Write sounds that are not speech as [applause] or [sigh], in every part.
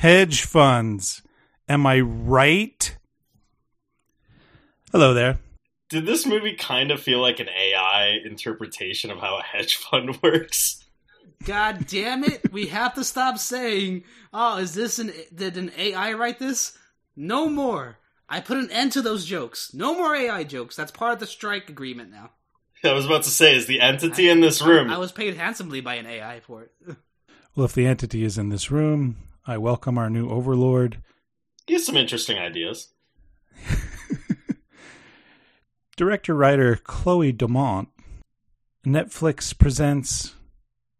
Hedge funds. Am I right? Hello there. Did this movie kind of feel like an AI interpretation of how a hedge fund [laughs] works? God damn it! We have to stop saying, "Oh, is this an did an AI write this?" No more. I put an end to those jokes. No more AI jokes. That's part of the strike agreement now. [laughs] I was about to say, is the entity in this room? I, I was paid handsomely by an AI for it. [laughs] Well, if the entity is in this room, I welcome our new overlord. He has some interesting ideas. [laughs] Director writer Chloe Domont. Netflix presents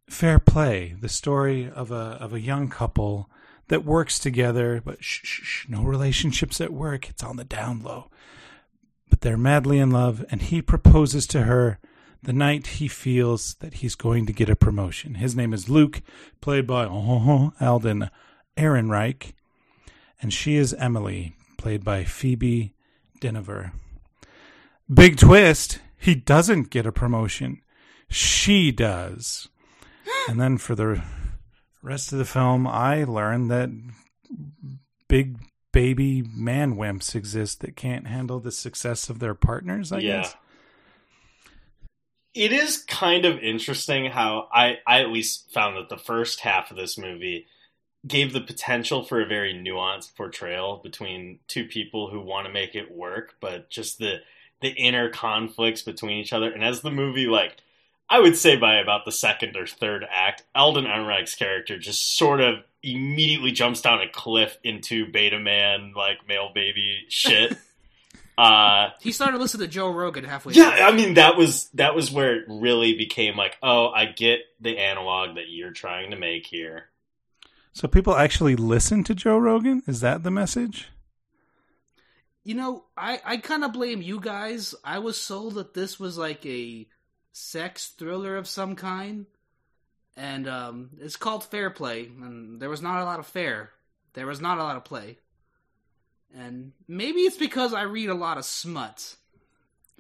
Fair Play, the story of a of a young couple that works together, but shh, shh, shh, no relationships at work. It's on the down low. But they're madly in love, and he proposes to her the night he feels that he's going to get a promotion. His name is Luke, played by uh, [laughs] Alden Ehrenreich, and she is Emily, played by Phoebe Dynevor. Big twist, he doesn't get a promotion. She does. [gasps] and then for the rest of the film, I learned that big baby man wimps exist that can't handle the success of their partners, I Yeah. guess. It is kind of interesting how I, I at least found that the first half of this movie gave the potential for a very nuanced portrayal between two people who want to make it work, but just the the inner conflicts between each other. And as the movie, like I would say by about the second or third act, Alden Ehrenreich's character just sort of immediately jumps down a cliff into beta man like male baby shit. [laughs] uh He started listening to Joe Rogan halfway. yeah, through. I mean that was that was where it really became like, oh, I get the analog that you're trying to make here. So people actually listen to Joe Rogan? Is that the message? You know, I, I kind of blame you guys. I was sold that this was like a sex thriller of some kind. And um, it's called Fair Play. And there was not a lot of fair. There was not a lot of play. And maybe it's because I read a lot of smut.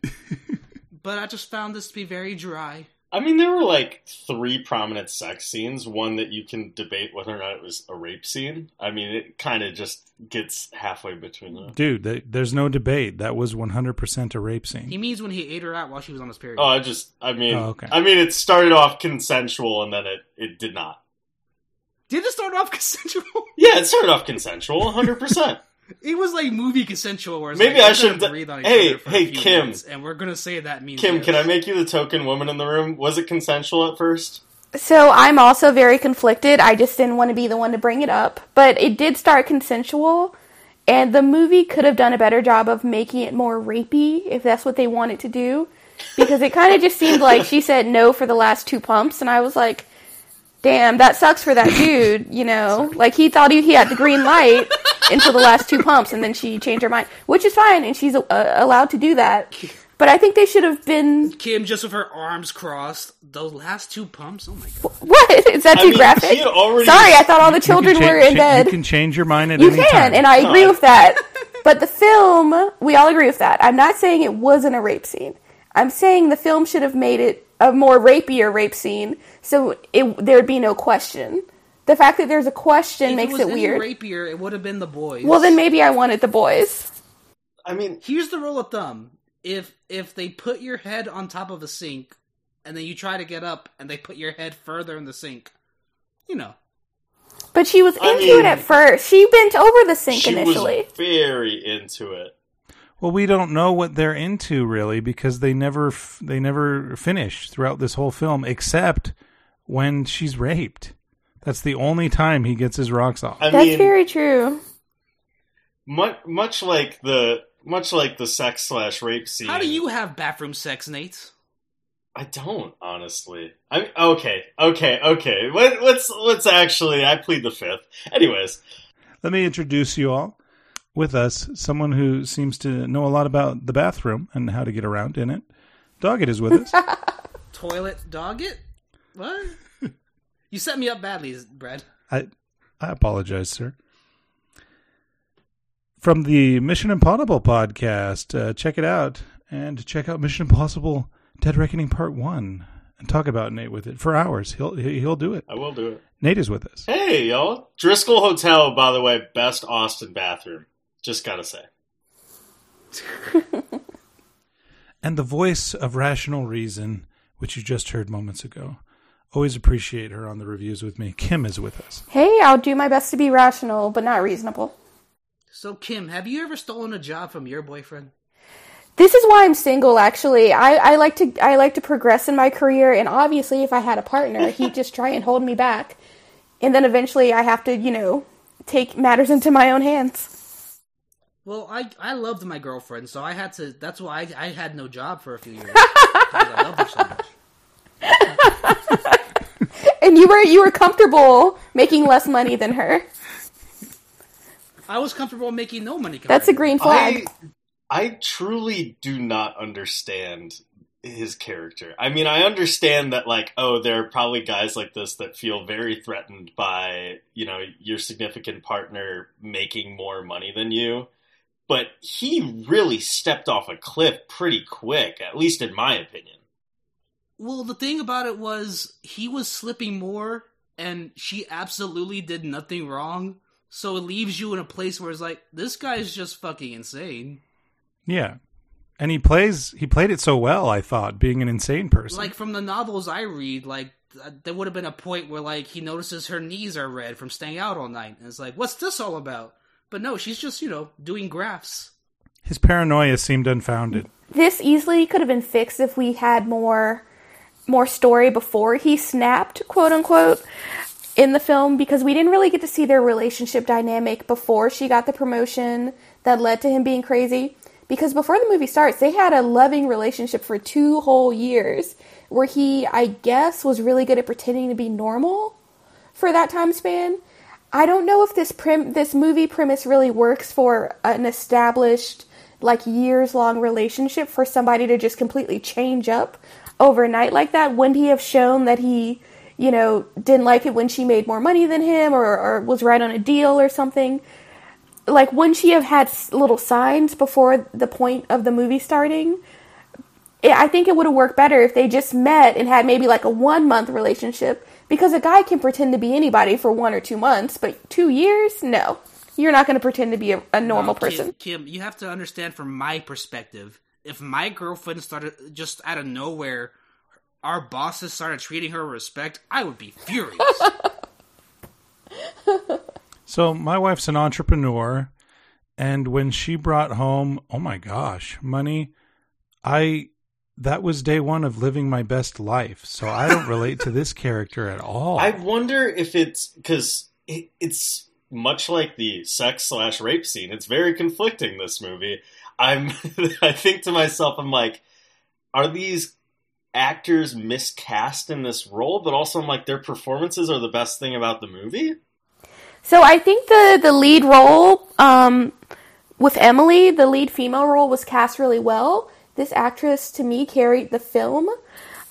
[laughs] but I just found this to be very dry. I mean, there were like three prominent sex scenes. One that you can debate whether or not it was a rape scene. I mean, it kind of just gets halfway between them. Dude, th- there's no debate. That was 100% a rape scene. He means when he ate her out while she was on his period. Oh, I just, I mean, Oh, okay. I mean, it started off consensual and then it it did not. Did it start off [laughs] consensual? Yeah, it started off consensual, 100. Percent It was like movie consensual, where it's Maybe like, I should've gonna breathe on each Hey, other for a hey, few Kim. minutes, and we're gonna say that means Kim, yes. can I make you the token woman in the room? Was it consensual at first? So I'm also very conflicted. I just didn't want to be the one to bring it up. But it did start consensual, and the movie could have done a better job of making it more rapey if that's what they wanted to do. Because it kind of just seemed like she said no for the last two pumps, and I was like, damn, that sucks for that dude, you know? Like he thought he, he had the green light until the last two pumps, and then she changed her mind, which is fine, and she's uh, allowed to do that. But I think they should have been. Kim just with her arms crossed. Those last two pumps. Oh my god. What [laughs] is that I too mean, graphic? he already- Sorry, I thought all the children cha- were in cha- bed. You can change your mind at You any can, time. and I agree with that. But the film, we all agree with that. I'm not saying it wasn't a rape scene. I'm saying the film should have made it a more rapier rape scene, so it, there'd be no question. The fact that there's a question If makes it, it, was any weird. Rapier, it would have been the boys. Well, then maybe I wanted the boys. I mean, here's the rule of thumb: if if they put your head on top of a sink, and then you try to get up, and they put your head further in the sink, you know. But she was I into mean, it at first. She bent over the sink she initially. was very into it. Well, we don't know what they're into really because they never f- they never finish throughout this whole film except when she's raped. That's the only time he gets his rocks off. I That's mean, very true. much much like the much like the sex slash rape scene. How do you have bathroom sex, Nate? I don't honestly. I mean, okay, okay, okay. Let, let's let's actually. I plead the fifth. Anyways, Let me introduce you all. With us, someone who seems to know a lot about the bathroom and how to get around in it. Doggett is with us. [laughs] Toilet Doggett? What? [laughs] you set me up badly, Brad. I I apologize, sir. From the Mission Impossible podcast, uh, check it out and check out Mission Impossible: Dead Reckoning Part One and talk about Nate with it for hours. He'll he'll do it. I will do it. Nate is with us. Hey, y'all. Driscoll Hotel, by the way, best Austin bathroom. Just gotta say. [laughs] And the voice of rational reason, which you just heard moments ago. Always appreciate her on the reviews with me. Kim is with us. Hey, I'll do my best to be rational, but not reasonable. So, Kim, have you ever stolen a job from your boyfriend? This is why I'm single. Actually, I, I like to I like to progress in my career, and obviously, if I had a partner, he'd just try and hold me back, and then eventually, I have to, you know, take matters into my own hands. Well, I I loved my girlfriend, so I had to. That's why I, I had no job for a few years [laughs] because I loved her so much. [laughs] And you were you were comfortable making less money than her. I was comfortable making no money. That's a green flag. I I truly do not understand his character. I mean, I understand that like, oh, there are probably guys like this that feel very threatened by, you know, your significant partner making more money than you. But he really stepped off a cliff pretty quick, at least in my opinion. Well, the thing about it was he was slipping more, and she absolutely did nothing wrong. So it leaves you in a place where it's like, this guy's just fucking insane. Yeah. And he plays he played it so well, I thought, being an insane person. Like from the novels I read, like there would have been a point where like he notices her knees are red from staying out all night, and it's like, what's this all about? But no, she's just you know doing graphs. His paranoia seemed unfounded. This easily could have been fixed if we had more more story before he snapped, quote unquote, in the film because we didn't really get to see their relationship dynamic before she got the promotion that led to him being crazy. Because before the movie starts, they had a loving relationship for two whole years where he, I guess, was really good at pretending to be normal for that time span. I don't know if this prim- this movie premise really works for an established like years long relationship for somebody to just completely change up overnight like that. Wouldn't he have shown that he, you know, didn't like it when she made more money than him or, or was right on a deal or something? Like, wouldn't she have had little signs before the point of the movie starting? I I think it would have worked better if they just met and had maybe like a one month relationship because a guy can pretend to be anybody for one or two months, but two years? No. You're not going to pretend to be a, a normal Now, Kim- person. Kim, you have to understand from my perspective. If my girlfriend started just out of nowhere, our bosses started treating her with respect, I would be furious. [laughs] So my wife's an entrepreneur, and when she brought home, oh my gosh, money, I that was day one of living my best life. So I don't relate to this character at all. I wonder if it's because it, it's much like the sex slash rape scene. It's very conflicting. This movie. I'm. [laughs] I think to myself, I'm like, are these actors miscast in this role? But also, I'm like, their performances are the best thing about the movie. So I think the the lead role um, with Emily, the lead female role, was cast really well. This actress, to me, carried the film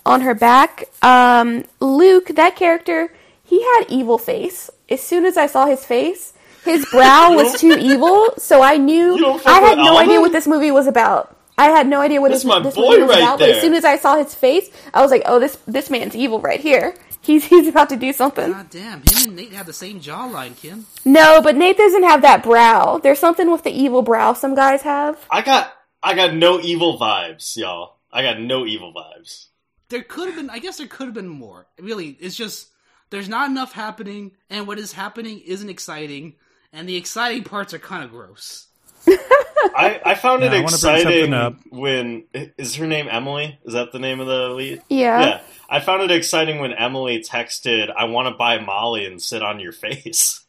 on her back. Um, Luke, that character, he had evil face. As soon as I saw his face, his brow [laughs] was too evil. So I knew You don't fuck I had with no idea what this movie was about. I had no idea what This this, my this boy movie was right about. But as soon as I saw his face, I was like, "Oh, this this man's evil right here. He's he's about to do something." God damn, him and Nate have the same jawline, Kim. No, but Nate doesn't have that brow. There's something with the evil brow some guys have. I got. I got no evil vibes, y'all. I got no evil vibes. There could have been, I guess, there could have been more. Really, it's just there's not enough happening, and what is happening isn't exciting, and the exciting parts are kind of gross. I, I found Yeah, it I wanna bring something exciting up. when is her name Emily? Is that the name of the lead? Yeah. Yeah, I found it exciting when Emily texted, "I want to buy Molly and sit on your face." [laughs]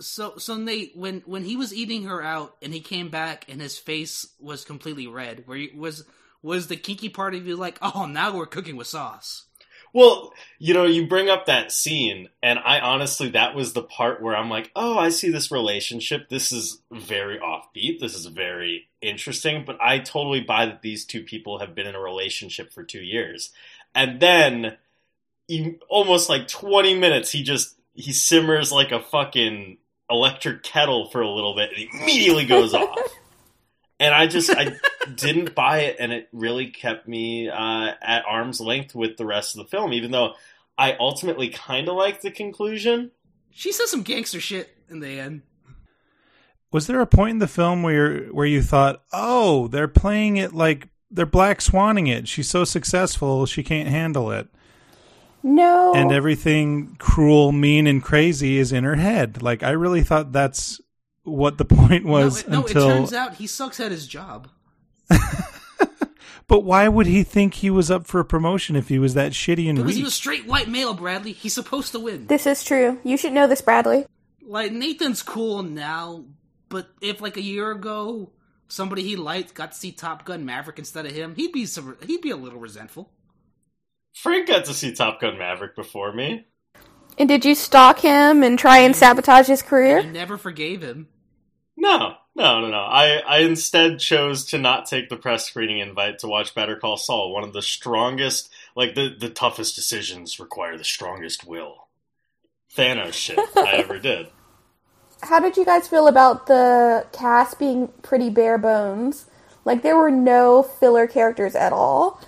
So so Nate, when when he was eating her out and he came back and his face was completely red, where was was the kinky part of you like, oh, now we're cooking with sauce? Well, you know, you bring up that scene, and I honestly, that was the part where I'm like, oh, I see this relationship. This is very offbeat. This is very interesting. But I totally buy that these two people have been in a relationship for two years. And then, almost like 20 minutes, he just, he simmers like a fucking electric kettle for a little bit and he immediately goes off. [laughs] And I just, I didn't buy it, and it really kept me uh, at arm's length with the rest of the film, even though I ultimately kind of liked the conclusion. She says some gangster shit in the end. Was there a point in the film where where you thought, "Oh, they're playing it like they're black swanning it. She's so successful, she can't handle it." No. And everything cruel, mean and crazy is in her head. Like I really thought that's what the [laughs] point was no, it, no, until it turns out he sucks at his job. [laughs] But why would he think he was up for a promotion if he was that shitty and Because he weak? was straight white male, Bradley. He's supposed to win. this is true. You should know this, Bradley. Like Nathan's cool now, but if like a year ago somebody he liked got to see Top Gun Maverick instead of him, he'd be some, he'd be a little resentful. Frank got to see Top Gun Maverick before me. And did you stalk him and try and sabotage his I career? never forgave him. No, no, no, no. I, I instead chose to not take the press screening invite to watch Better Call Saul, one of the strongest, like the, the toughest decisions require the strongest will. Thanos shit I ever [laughs] did. How did you guys feel about the cast being pretty bare bones? Like there were no filler characters at all,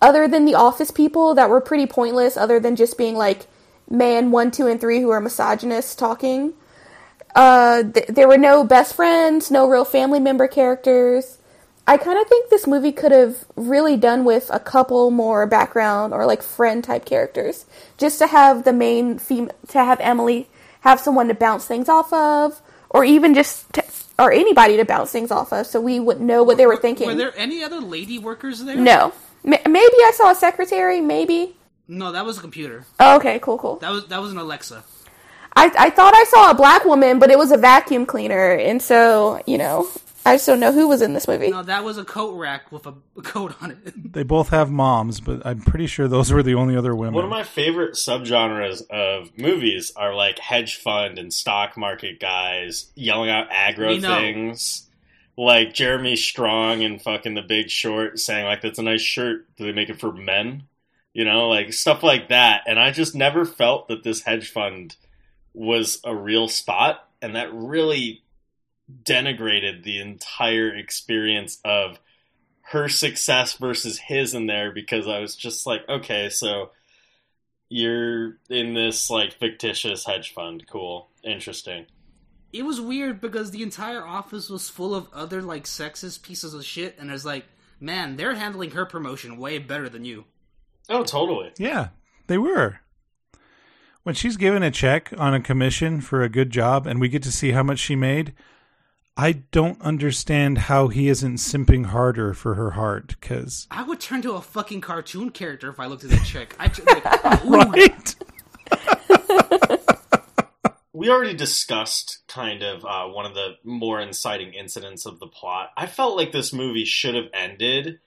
other than the office people that were pretty pointless. Other than just being like man one, two, and three who are misogynists talking. Uh, th- there were no best friends, no real family member characters. I kind of think this movie could have really done with a couple more background or like friend type characters, just to have the main fem- to have Emily have someone to bounce things off of, or even just to, or anybody to bounce things off of, so we would know what they were thinking. Were there any other lady workers there? no, maybe I saw a secretary. Maybe. No, that was a computer. Oh, okay, cool, cool. That was that was an Alexa. I I thought I saw a black woman, but it was a vacuum cleaner, and so you know, I just don't know who was in this movie. No, that was a coat rack with a, a coat on it. [laughs] They both have moms, but I'm pretty sure those were the only other women. One of my favorite subgenres of movies are like hedge fund and stock market guys yelling out aggro We know. things. Like Jeremy Strong and fucking The Big Short saying like that's a nice shirt. Do they make it for men? You know, like stuff like that. And I just never felt that this hedge fund was a real spot, and that really denigrated the entire experience of her success versus his in there because I was just like, okay, so you're in this like fictitious hedge fund. Cool. Interesting. It was weird because the entire office was full of other like sexist pieces of shit, and it's like, man, they're handling her promotion way better than you. Oh, totally. Yeah, they were. When she's given a check on a commission for a good job and we get to see how much she made, I don't understand how he isn't simping harder for her heart because I would turn to a fucking cartoon character if I looked at that chick. I like, [laughs] ooh, right? We already discussed kind of uh, one of the more inciting incidents of the plot. I felt like this movie should have ended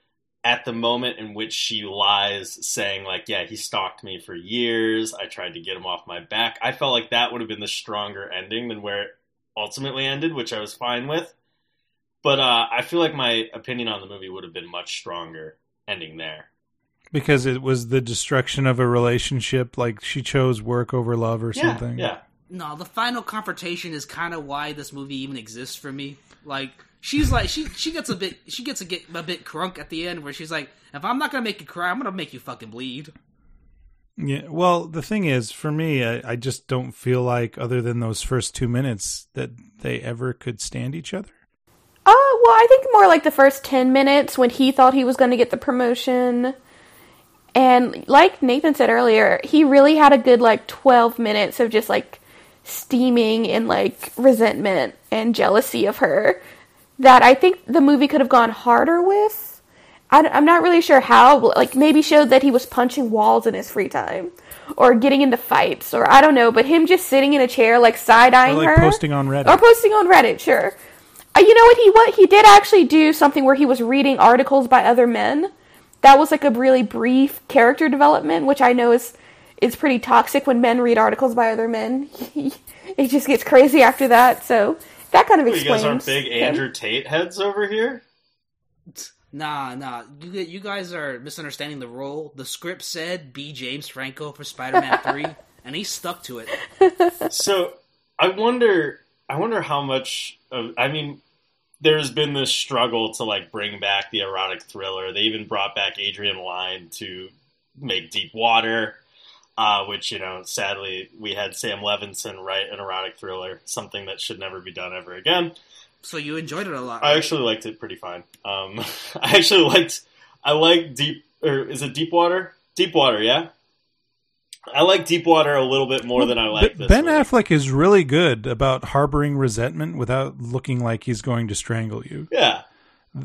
at the moment in which she lies, saying, like, yeah, he stalked me for years. I tried to get him off my back. I felt like that would have been the stronger ending than where it ultimately ended, which I was fine with. But uh, I feel like my opinion on the movie would have been much stronger ending there. Because it was the destruction of a relationship, like she chose work over love or Yeah, something. yeah. No, the final confrontation is kind of why this movie even exists for me. Like, she's like, she she gets a bit, she gets a get a bit crunk at the end where she's like, if I'm not gonna make you cry, I'm gonna make you fucking bleed. Yeah. Well, the thing is, for me, I, I just don't feel like, other than those first two minutes, that they ever could stand each other. Oh, well, I think more like the first 10 minutes when he thought he was going to get the promotion. And like Nathan said earlier, he really had a good like 12 minutes of just like steaming in like resentment and jealousy of her that I think the movie could have gone harder with. I, am not really sure how. Like maybe showed that he was punching walls in his free time, or getting into fights, or I don't know. But him just sitting in a chair, like side eyeing Or like her, posting on Reddit. or posting on Reddit, sure. Uh, you know what he what he did actually do something where he was reading articles by other men. That was like a really brief character development, which I know is is pretty toxic when men read articles by other men. [laughs] it just gets crazy after that. So that kind of explains. You guys aren't big him. Andrew Tate heads over here. Nah, nah. You you guys are misunderstanding the role. The script said be James Franco for Spider-Man [laughs] Three, and he stuck to it. [laughs] So I wonder, I wonder how much. Of, I mean, there's been this struggle to like bring back the erotic thriller. They even brought back Adrian Lyne to make Deep Water, uh, which you know, sadly, we had Sam Levinson write an erotic thriller, something that should never be done ever again. So you enjoyed it a lot. I actually liked it pretty fine. Um, [laughs] I actually liked. I like Deep, or is it Deep Water? Deep Water, yeah. I like Deep Water a little bit more than I like B- this. Ben movie. Affleck is really good about harboring resentment without looking like he's going to strangle you. Yeah,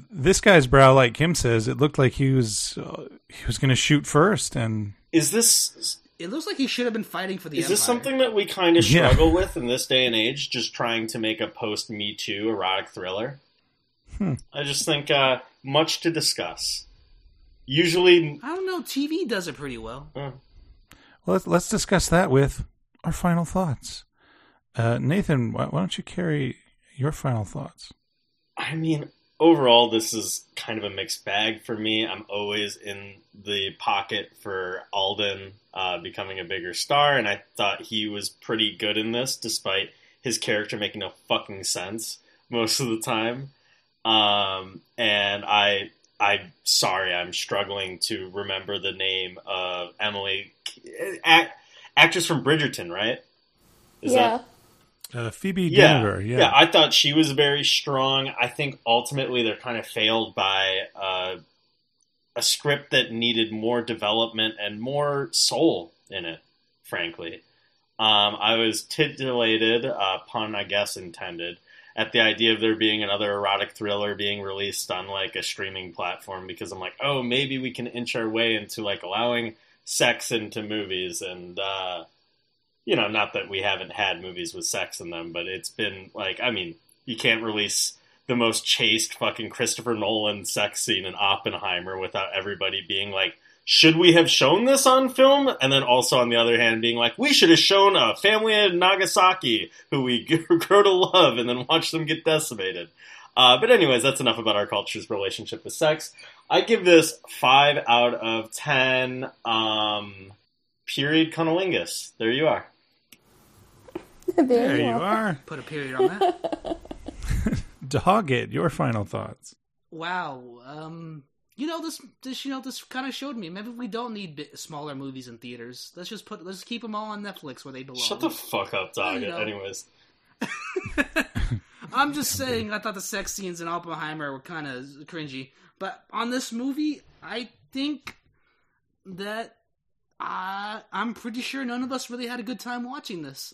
This guy's brow, like Kim says, it looked like he was uh, he was going to shoot first, and is this It looks like he should have been fighting for the Is Empire. this something that we kind of Yeah. struggle with in this day and age? Just trying to make a post Me Too erotic thriller. Hmm. I just think uh, much to discuss. Usually, I don't know. TV does it pretty well. uh, well, let's let's discuss that with our final thoughts. Uh, Nathan, why, why don't you carry your final thoughts? I mean, overall, this is kind of a mixed bag for me. I'm always in the pocket for Alden uh, becoming a bigger star, and I thought he was pretty good in this, despite his character making no fucking sense most of the time. Um, and I, I'm sorry, I'm struggling to remember the name of Emily, act, actress from Bridgerton, right? Is yeah. that Uh, Phoebe yeah, Denver, yeah. I thought she was very strong. I think ultimately they're kind of failed by uh, a script that needed more development and more soul in it. Frankly, um, I was titillated, uh, pun I guess intended, at the idea of there being another erotic thriller being released on like a streaming platform because I'm like, oh, maybe we can inch our way into like allowing sex into movies and. Uh, you know, not that we haven't had movies with sex in them, but it's been like, I mean, you can't release the most chaste fucking Christopher Nolan sex scene in Oppenheimer without everybody being like, should we have shown this on film? And then also on the other hand, being like, we should have shown a family in Nagasaki who we [laughs] grow to love and then watch them get decimated. Uh, but anyways, that's enough about our culture's relationship with sex. I give this five out of ten. Um, period cunnilingus. There you are. [laughs] there, There you you are. are. Put a period on that. [laughs] Dog it. Your final thoughts. wow. Um. You know this. This. You know this kind of showed me. Maybe we don't need bi- smaller movies in theaters. Let's just put. Let's keep them all on Netflix where they belong. Shut the fuck up, dog. You know. Anyways, [laughs] I'm just saying, I thought the sex scenes in Oppenheimer were kind of cringy, but on this movie, I think that I, I'm pretty sure none of us really had a good time watching this.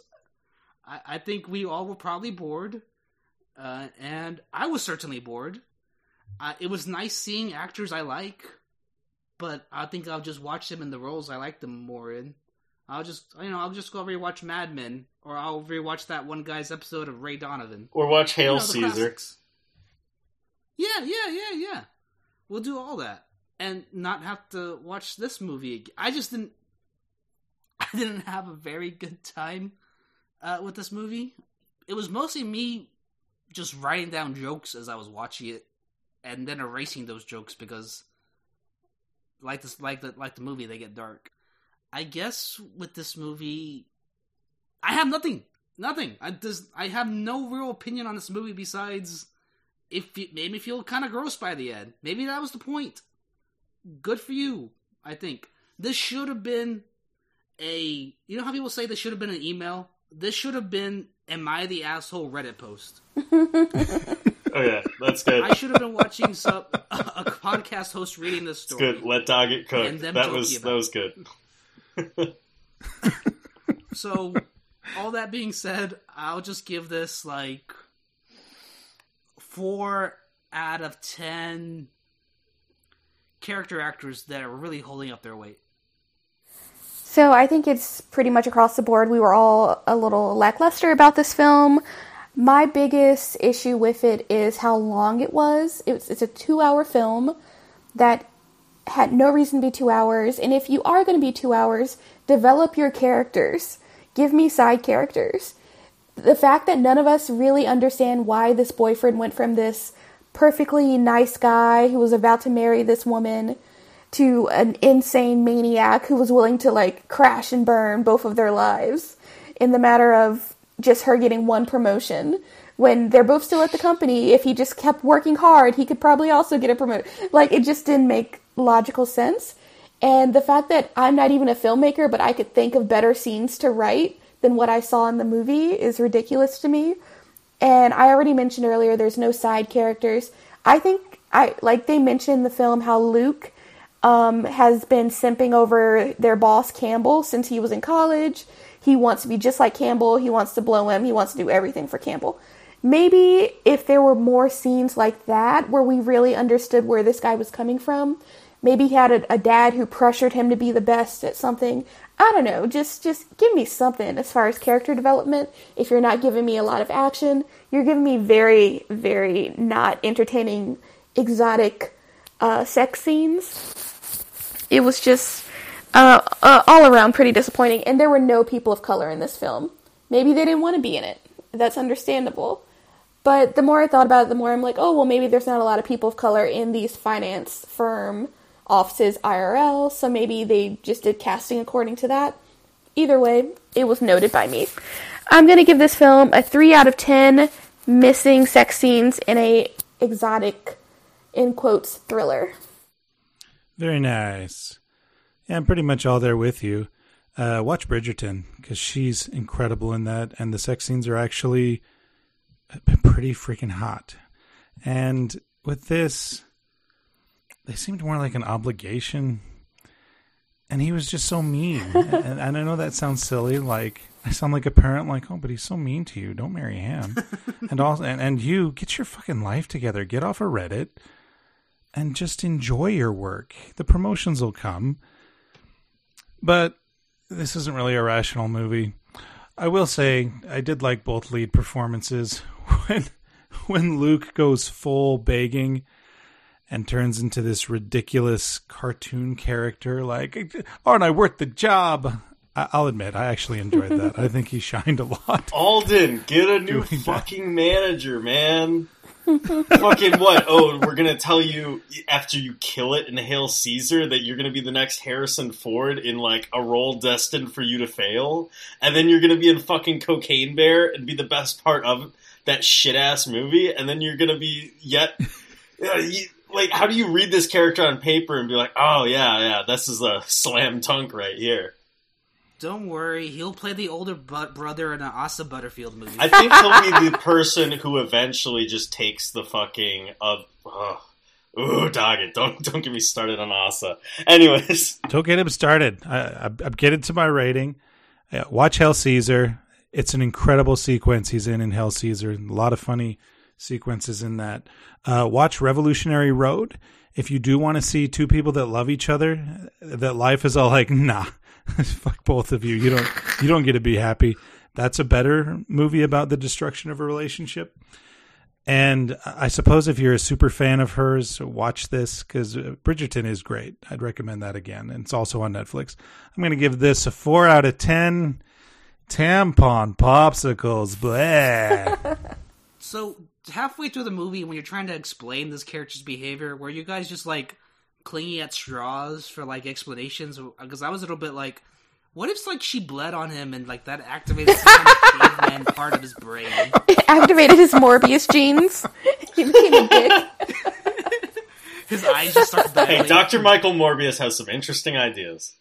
I, I think we all were probably bored, uh, and I was certainly bored. Uh, it was nice seeing actors I like, but I think I'll just watch them in the roles I like them more in. I'll just, you know, I'll just go rewatch Mad Men, or I'll rewatch that one guy's episode of Ray Donovan. or watch Hail You know, Caesar. classics. Yeah, yeah, yeah, yeah. We'll do all that and not have to watch this movie. ag- I just didn't. [laughs] I didn't have a very good time uh, with this movie. It was mostly me just writing down jokes as I was watching it, and then erasing those jokes because, like this, like the like the movie, they get dark. I guess with this movie, I have nothing. Nothing. I just I have no real opinion on this movie besides if it made me feel kind of gross by the end. Maybe that was the point. Good for you. I think this should have been a. You know how people say this should have been an email. This should have been "Am I the asshole?" Reddit post. [laughs] Oh yeah, that's good. I should have been watching some a, a podcast host reading this It's story. good. Let dog get cooked. And them That was about that was good. [laughs] [laughs] So, all that being said, I'll just give this like four out of ten character actors that are really holding up their weight. So I think it's pretty much across the board. We were all a little lackluster about this film. My biggest issue with it is how long it was. It's, it's a two hour film that had no reason to be two hours. And if you are going to be two hours, develop your characters. Give me side characters. The fact that none of us really understand why this boyfriend went from this perfectly nice guy who was about to marry this woman to an insane maniac who was willing to like crash and burn both of their lives in the matter of just her getting one promotion. When they're both still at the company if he just kept working hard he could probably also get a promotion like it just didn't make logical sense. And the fact that i'm not even a filmmaker but i could think of better scenes to write than what i saw in the movie is ridiculous to me. And i already mentioned earlier there's no side characters. I think i like they mentioned in the film how luke um, has been simping over their boss Campbell since he was in college. He wants to be just like Campbell. He wants to blow him. He wants to do everything for Campbell. Maybe if there were more scenes like that where we really understood where this guy was coming from, maybe he had a, a dad who pressured him to be the best at something. I don't know. Just just give me something as far as character development. If you're not giving me a lot of action, you're giving me very very not entertaining exotic uh, sex scenes it was just uh, uh, all around pretty disappointing. And there were no people of color in this film. Maybe they didn't want to be in it. That's understandable. But the more I thought about it, the more I'm like, oh, well, maybe there's not a lot of people of color in these finance firm offices IRL, so maybe they just did casting according to that. Either way, it was noted by me. I'm going to give this film a 3 out of 10 missing sex scenes in a exotic, in quotes, thriller. Very nice. Yeah, I'm pretty much all there with you. Uh, watch Bridgerton because she's incredible in that, and the sex scenes are actually pretty freaking hot. And with this, they seemed more like an obligation. And he was just so mean. [laughs] and, and, I know that sounds silly. Like I sound like a parent. Like, oh, but he's so mean to you. Don't marry him. [laughs] and also, and, and you get your fucking life together. Get off of Reddit and just enjoy your work. The promotions will come. But this isn't really a rational movie. I will say I did like both lead performances. [laughs] When when Luke goes full begging and turns into this ridiculous cartoon character, like, aren't I worth the job? I'll admit, I actually enjoyed that. I think he [laughs] shined a lot. Alden, get a new fucking that. manager, man. Fucking what? Oh, we're gonna tell you after you kill it in Hail Caesar that you're gonna be the next Harrison Ford in like a role destined for you to fail, and then you're gonna be in fucking Cocaine Bear and be the best part of that shit ass movie, and then you're gonna be yet. Uh, you, like, how do you read this character on paper and be like, oh yeah, yeah, this is a slam dunk right here? Don't worry, he'll play the older brother in an Asa Butterfield movie. I think he'll be the person who eventually just takes the fucking of. Uh, Ooh, dog it! Don't don't get me started on Asa. Anyways, don't get him started. I, am getting to my rating. Uh, watch Hail Caesar. It's an incredible sequence he's in in Hail Caesar. A lot of funny sequences in that. Uh, watch Revolutionary Road. If you do want to see two people that love each other, that life is all like, nah, [laughs] Fuck both of you. You don't you don't get to be happy. That's a better movie about the destruction of a relationship. And I suppose if you're a super fan of hers, watch this because uh, Bridgerton is great. I'd recommend that again. And it's also on Netflix. I'm going to give this a four out of 10 tampon popsicles. Blah. [laughs] so, halfway through the movie, when you're trying to explain this character's behavior, were you guys just like, clinging at straws for like explanations uh, because I was a little bit like, what if like she bled on him and like that activated some kind of [laughs] caveman part of his brain? It activated his Morbius genes. [laughs] he became a dick. [laughs] his eyes just started. Hey, Doctor Michael Morbius has some interesting ideas.